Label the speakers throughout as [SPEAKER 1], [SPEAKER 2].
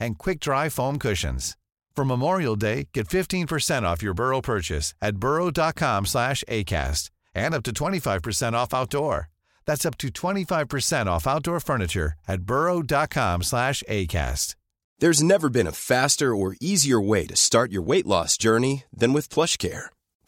[SPEAKER 1] and quick-dry foam cushions. For Memorial Day, get 15% off your Burrow purchase at burrow.com slash ACAST and up to 25% off outdoor. That's up to 25% off outdoor furniture at burrow.com slash ACAST.
[SPEAKER 2] There's never been a faster or easier way to start your weight loss journey than with PlushCare.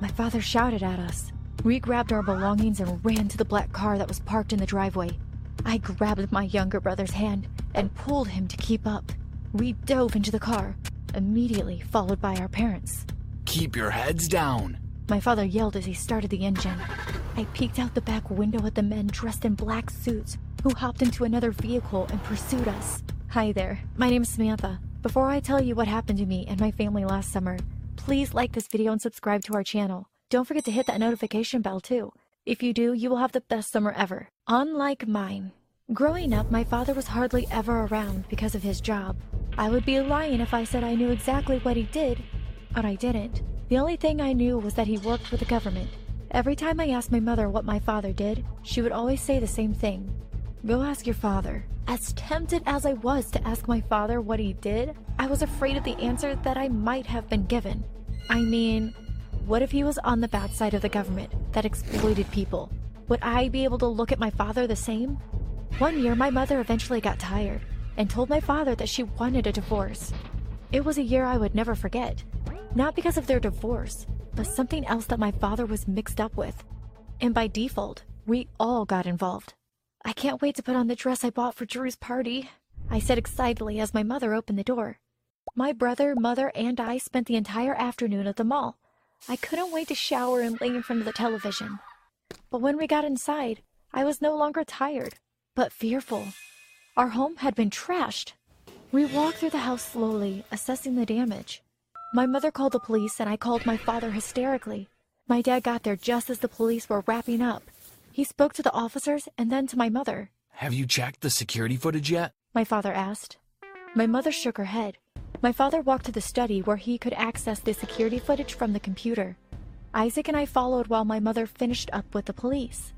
[SPEAKER 3] My father shouted at us. We grabbed our belongings and ran to the black car that was parked in the driveway. I grabbed my younger brother's hand and pulled him to keep up. We dove into the car, immediately followed by our parents.
[SPEAKER 4] Keep your heads down.
[SPEAKER 3] My father yelled as he started the engine. I peeked out the back window at the men dressed in black suits who hopped into another vehicle and pursued us. Hi there, my name is Samantha. Before I tell you what happened to me and my family last summer, please like this video and subscribe to our channel. Don't forget to hit that notification bell too. If you do, you will have the best summer ever. Unlike mine. Growing up, my father was hardly ever around because of his job. I would be lying if I said I knew exactly what he did, but I didn't. The only thing I knew was that he worked for the government. Every time I asked my mother what my father did, she would always say the same thing. Go ask your father. As tempted as I was to ask my father what he did, I was afraid of the answer that I might have been given. I mean, what if he was on the bad side of the government that exploited people? Would I be able to look at my father the same? One year, my mother eventually got tired and told my father that she wanted a divorce. It was a year I would never forget, not because of their divorce, but something else that my father was mixed up with. And by default, we all got involved. I can't wait to put on the dress I bought for Drew's party, I said excitedly as my mother opened the door. My brother, mother, and I spent the entire afternoon at the mall. I couldn't wait to shower and lay in front of the television. But when we got inside, I was no longer tired, but fearful. Our home had been trashed. We walked through the house slowly, assessing the damage. My mother called the police, and I called my father hysterically. My dad got there just as the police were wrapping up. He spoke to the officers and then to my mother.
[SPEAKER 4] Have you checked the security footage yet?
[SPEAKER 3] My father asked. My mother shook her head. My father walked to the study where he could access the security footage from the computer. Isaac and I followed while my mother finished up with the police.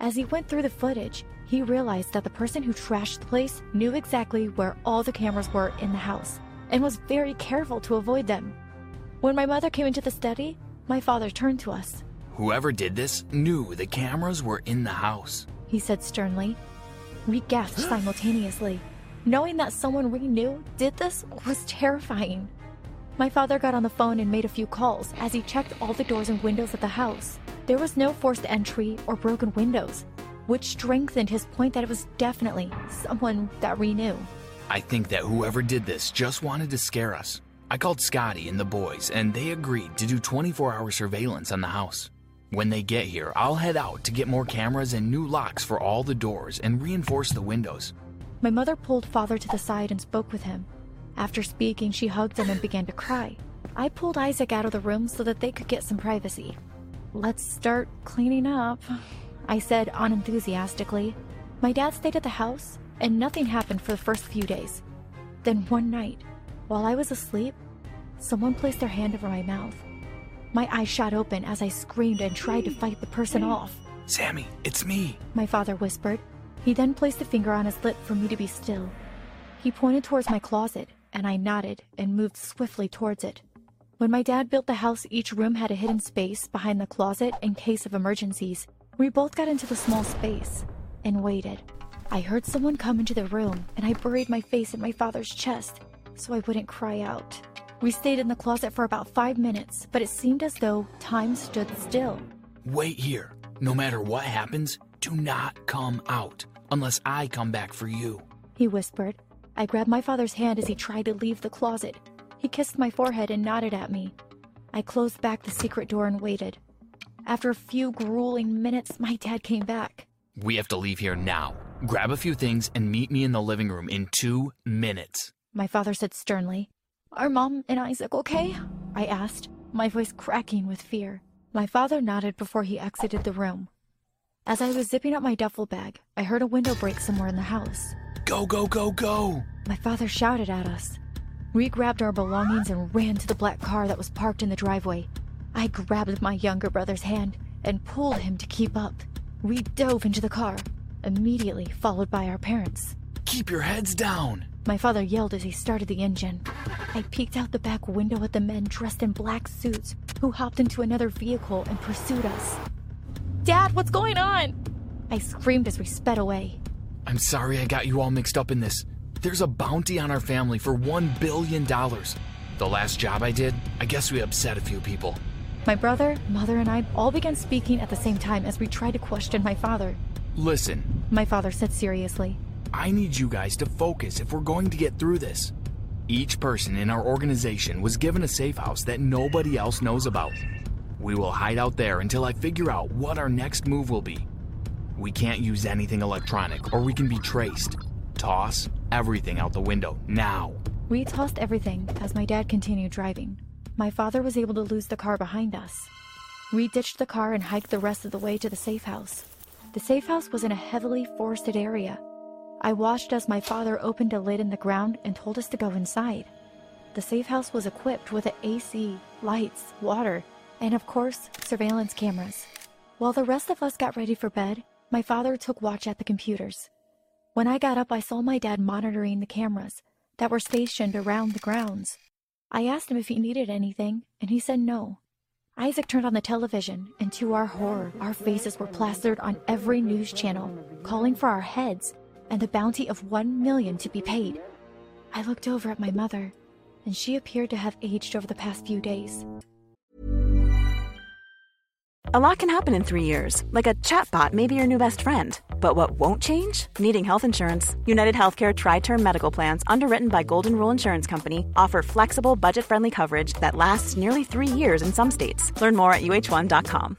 [SPEAKER 3] As he went through the footage, he realized that the person who trashed the place knew exactly where all the cameras were in the house and was very careful to avoid them. When my mother came into the study, my father turned to us.
[SPEAKER 4] Whoever did this knew the cameras were in the house.
[SPEAKER 3] He said sternly. We gasped simultaneously. Knowing that someone we knew did this was terrifying. My father got on the phone and made a few calls as he checked all the doors and windows of the house. There was no forced entry or broken windows, which strengthened his point that it was definitely someone that we knew.
[SPEAKER 4] I think that whoever did this just wanted to scare us. I called Scotty and the boys, and they agreed to do 24 hour surveillance on the house. When they get here, I'll head out to get more cameras and new locks for all the doors and reinforce the windows.
[SPEAKER 3] My mother pulled father to the side and spoke with him. After speaking, she hugged him and began to cry. I pulled Isaac out of the room so that they could get some privacy. Let's start cleaning up, I said unenthusiastically. My dad stayed at the house, and nothing happened for the first few days. Then one night, while I was asleep, someone placed their hand over my mouth. My eyes shot open as I screamed and tried to fight the person off.
[SPEAKER 4] Sammy, it's me,
[SPEAKER 3] my father whispered. He then placed a finger on his lip for me to be still. He pointed towards my closet, and I nodded and moved swiftly towards it. When my dad built the house, each room had a hidden space behind the closet in case of emergencies. We both got into the small space and waited. I heard someone come into the room, and I buried my face in my father's chest. so I wouldn't cry out. We stayed in the closet for about five minutes, but it seemed as though time stood still.
[SPEAKER 4] Wait here. No matter what happens, do not come out unless I come back for you.
[SPEAKER 3] He whispered. I grabbed my father's hand as he tried to leave the closet. He kissed my forehead and nodded at me. I closed back the secret door and waited. After a few grueling minutes, my dad came back.
[SPEAKER 4] We have to leave here now. Grab a few things and meet me in the living room in two minutes.
[SPEAKER 3] My father said sternly. Are Mom and Isaac okay? I asked, my voice cracking with fear. My father nodded before he exited the room. As I was zipping up my duffel bag, I heard a window break somewhere in the house.
[SPEAKER 4] Go, go, go, go!
[SPEAKER 3] My father shouted at us. We grabbed our belongings and ran to the black car that was parked in the driveway. I grabbed my younger brother's hand and pulled him to keep up. We dove into the car, immediately followed by our parents.
[SPEAKER 4] Keep your heads down!
[SPEAKER 3] My father yelled as he started the engine. I peeked out the back window at the men dressed in black suits who hopped into another vehicle and pursued us. Dad, what's going on? I screamed as we sped away.
[SPEAKER 4] I'm sorry I got you all mixed up in this. There's a bounty on our family for $1 billion. The last job I did, I guess we upset a few people.
[SPEAKER 3] My brother, mother, and I all began speaking at the same time as we tried to question my father.
[SPEAKER 4] Listen,
[SPEAKER 3] My father said seriously.
[SPEAKER 4] I need you guys to focus if we're going to get through this. Each person in our organization was given a safe house that nobody else knows about. We will hide out there until I figure out what our next move will be. We can't use anything electronic or we can be traced. Toss everything out the window now.
[SPEAKER 3] We tossed everything as my dad continued driving. My father was able to lose the car behind us. We ditched the car and hiked the rest of the way to the safe house. The safe house was in a heavily forested area. I watched as my father opened a lid in the ground and told us to go inside. The safe house was equipped with an AC, lights, water, and of course, surveillance cameras. While the rest of us got ready for bed, my father took watch at the computers. When I got up, I saw my dad monitoring the cameras that were stationed around the grounds. I asked him if he needed anything, and he said no. Isaac turned on the television, and to our horror, our faces were plastered on every news channel, calling for our heads and a bounty of one million to be paid. I looked over at my mother, and she appeared to have aged over the past few days.
[SPEAKER 5] A lot can happen in three years, like a chatbot may be your new best friend. But what won't change? Needing health insurance. United Healthcare Tri Term Medical Plans, underwritten by Golden Rule Insurance Company, offer flexible, budget friendly coverage that lasts nearly three years in some states. Learn more at uh1.com.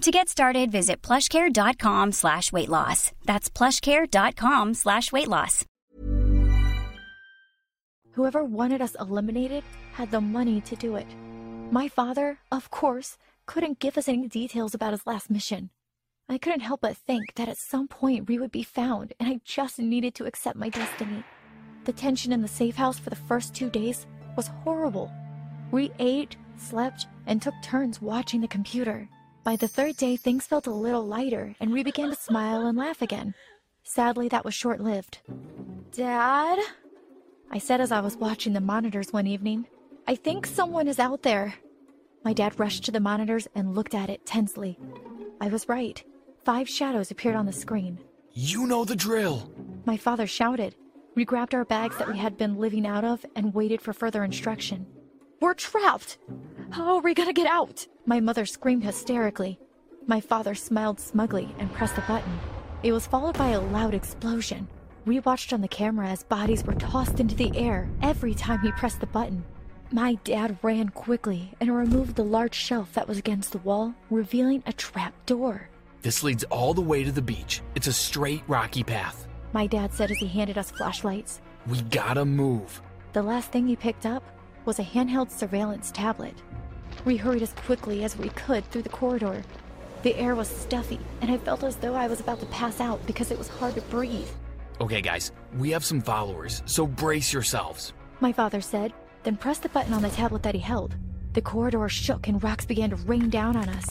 [SPEAKER 6] To get started, visit plushcare.com slash weight loss. That's plushcare.com slash weight loss.
[SPEAKER 3] Whoever wanted us eliminated had the money to do it. My father, of course, couldn't give us any details about his last mission. I couldn't help but think that at some point we would be found, and I just needed to accept my destiny. The tension in the safe house for the first two days was horrible. We ate, slept, and took turns watching the computer. By the third day, things felt a little lighter, and we began to smile and laugh again. Sadly, that was short lived. Dad? I said as I was watching the monitors one evening. I think someone is out there. My dad rushed to the monitors and looked at it tensely. I was right. Five shadows appeared on the screen.
[SPEAKER 4] You know the drill.
[SPEAKER 3] My father shouted. We grabbed our bags that we had been living out of and waited for further instruction. We're trapped! How are we gonna get out? My mother screamed hysterically. My father smiled smugly and pressed the button. It was followed by a loud explosion. We watched on the camera as bodies were tossed into the air every time he pressed the button. My dad ran quickly and removed the large shelf that was against the wall, revealing a trap door.
[SPEAKER 4] This leads all the way to the beach. It's a straight rocky path.
[SPEAKER 3] My dad said as he handed us flashlights.
[SPEAKER 4] We gotta move.
[SPEAKER 3] The last thing he picked up was a handheld surveillance tablet. We hurried as quickly as we could through the corridor. The air was stuffy, and I felt as though I was about to pass out because it was hard to breathe.
[SPEAKER 4] Okay, guys, we have some followers, so brace yourselves.
[SPEAKER 3] My father said, then pressed the button on the tablet that he held. The corridor shook and rocks began to rain down on us.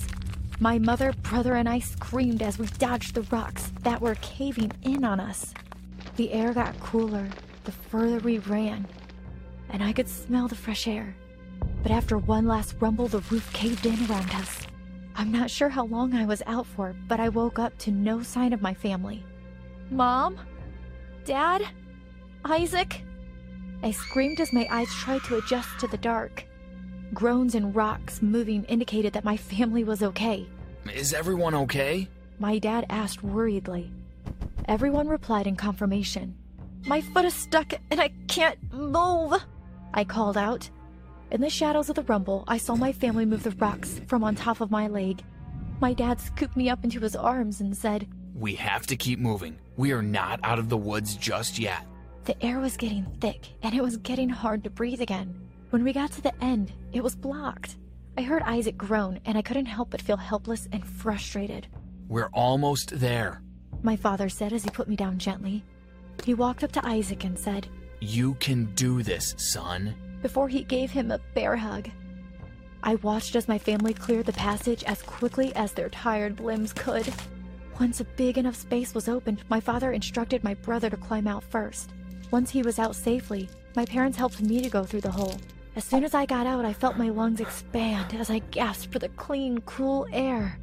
[SPEAKER 3] My mother, brother, and I screamed as we dodged the rocks that were caving in on us. The air got cooler the further we ran, and I could smell the fresh air. But after one last rumble, the roof caved in around us. I'm not sure how long I was out for, but I woke up to no sign of my family. Mom? Dad? Isaac? I screamed as my eyes tried to adjust to the dark. Groans and rocks moving indicated that my family was okay.
[SPEAKER 4] Is everyone okay?
[SPEAKER 3] My dad asked worriedly. Everyone replied in confirmation. My foot is stuck and I can't move, I called out. In the shadows of the rumble, I saw my family move the rocks from on top of my leg. My dad scooped me up into his arms and said,
[SPEAKER 4] We have to keep moving. We are not out of the woods just yet.
[SPEAKER 3] The air was getting thick and it was getting hard to breathe again. When we got to the end, it was blocked. I heard Isaac groan and I couldn't help but feel helpless and frustrated.
[SPEAKER 4] We're almost there.
[SPEAKER 3] My father said as he put me down gently. He walked up to Isaac and said,
[SPEAKER 4] You can do this, son.
[SPEAKER 3] Before he gave him a bear hug. I watched as my family cleared the passage as quickly as their tired limbs could. Once a big enough space was opened, my father instructed my brother to climb out first. Once he was out safely, my parents helped me to go through the hole. As soon as I got out, I felt my lungs expand as I gasped for the clean, cool air.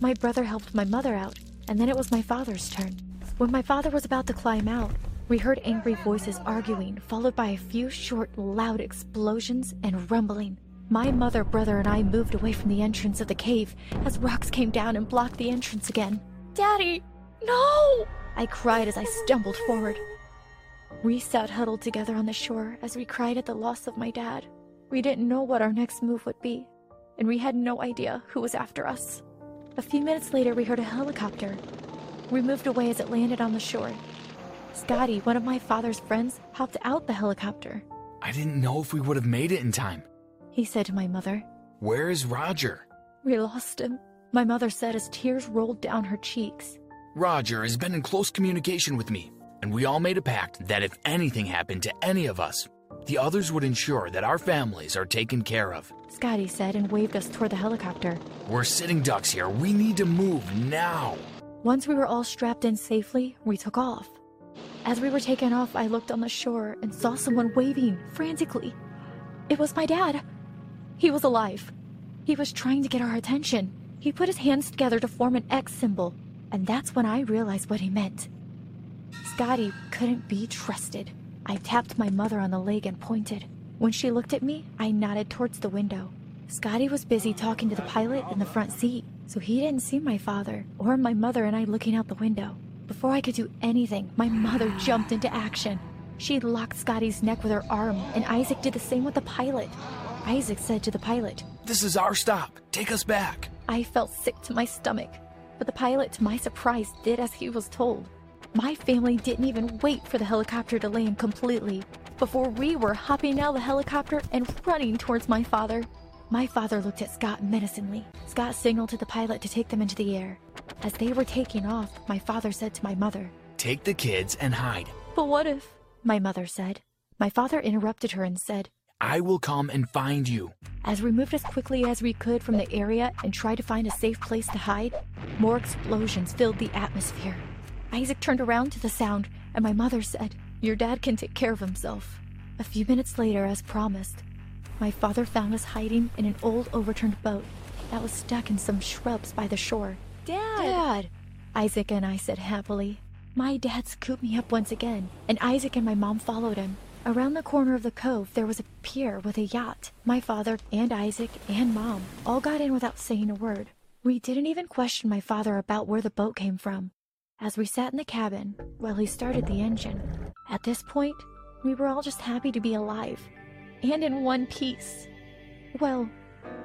[SPEAKER 3] My brother helped my mother out, and then it was my father's turn. When my father was about to climb out, we heard angry voices arguing, followed by a few short, loud explosions and rumbling. My mother, brother, and I moved away from the entrance of the cave as rocks came down and blocked the entrance again. Daddy, no! I cried as I stumbled forward. We sat huddled together on the shore as we cried at the loss of my dad. We didn't know what our next move would be, and we had no idea who was after us. A few minutes later, we heard a helicopter. We moved away as it landed on the shore. Scotty, one of my father's friends, hopped out the helicopter.
[SPEAKER 4] I didn't know if we would have made it in time.
[SPEAKER 3] He said to my mother,
[SPEAKER 4] Where is Roger?
[SPEAKER 3] We lost him, my mother said as tears rolled down her cheeks.
[SPEAKER 4] Roger has been in close communication with me, and we all made a pact that if anything happened to any of us, the others would ensure that our families are taken care of.
[SPEAKER 3] Scotty said and waved us toward the helicopter.
[SPEAKER 4] We're sitting ducks here. We need to move now.
[SPEAKER 3] Once we were all strapped in safely, we took off. As we were taken off, I looked on the shore and saw someone waving frantically. It was my dad. He was alive. He was trying to get our attention. He put his hands together to form an X symbol, and that's when I realized what he meant. Scotty couldn't be trusted. I tapped my mother on the leg and pointed. When she looked at me, I nodded towards the window. Scotty was busy talking to the pilot in the front seat, so he didn't see my father or my mother and I looking out the window. Before I could do anything, my mother jumped into action. She locked Scotty's neck with her arm, and Isaac did the same with the pilot. Isaac said to the pilot,
[SPEAKER 4] This is our stop. Take us back.
[SPEAKER 3] I felt sick to my stomach, but the pilot, to my surprise, did as he was told. My family didn't even wait for the helicopter to land completely before we were hopping out of the helicopter and running towards my father. My father looked at Scott menacingly. Scott signaled to the pilot to take them into the air. As they were taking off, my father said to my mother,
[SPEAKER 4] Take the kids and hide.
[SPEAKER 3] But what if? My mother said. My father interrupted her and said,
[SPEAKER 4] I will come and find you.
[SPEAKER 3] As we moved as quickly as we could from the area and tried to find a safe place to hide, more explosions filled the atmosphere. Isaac turned around to the sound, and my mother said, Your dad can take care of himself. A few minutes later, as promised, my father found us hiding in an old overturned boat that was stuck in some shrubs by the shore. Dad! Dad! Isaac and I said happily. My dad scooped me up once again, and Isaac and my mom followed him. Around the corner of the cove, there was a pier with a yacht. My father and Isaac and mom all got in without saying a word. We didn't even question my father about where the boat came from. As we sat in the cabin while he started the engine, at this point, we were all just happy to be alive and in one piece. Well,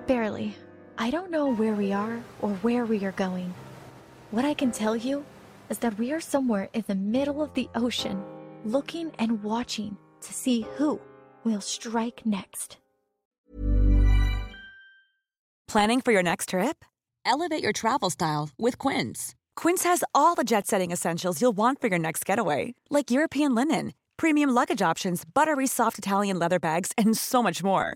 [SPEAKER 3] barely. I don't know where we are or where we are going. What I can tell you is that we are somewhere in the middle of the ocean, looking and watching to see who will strike next.
[SPEAKER 7] Planning for your next trip? Elevate your travel style with Quince. Quince has all the jet setting essentials you'll want for your next getaway, like European linen, premium luggage options, buttery soft Italian leather bags, and so much more.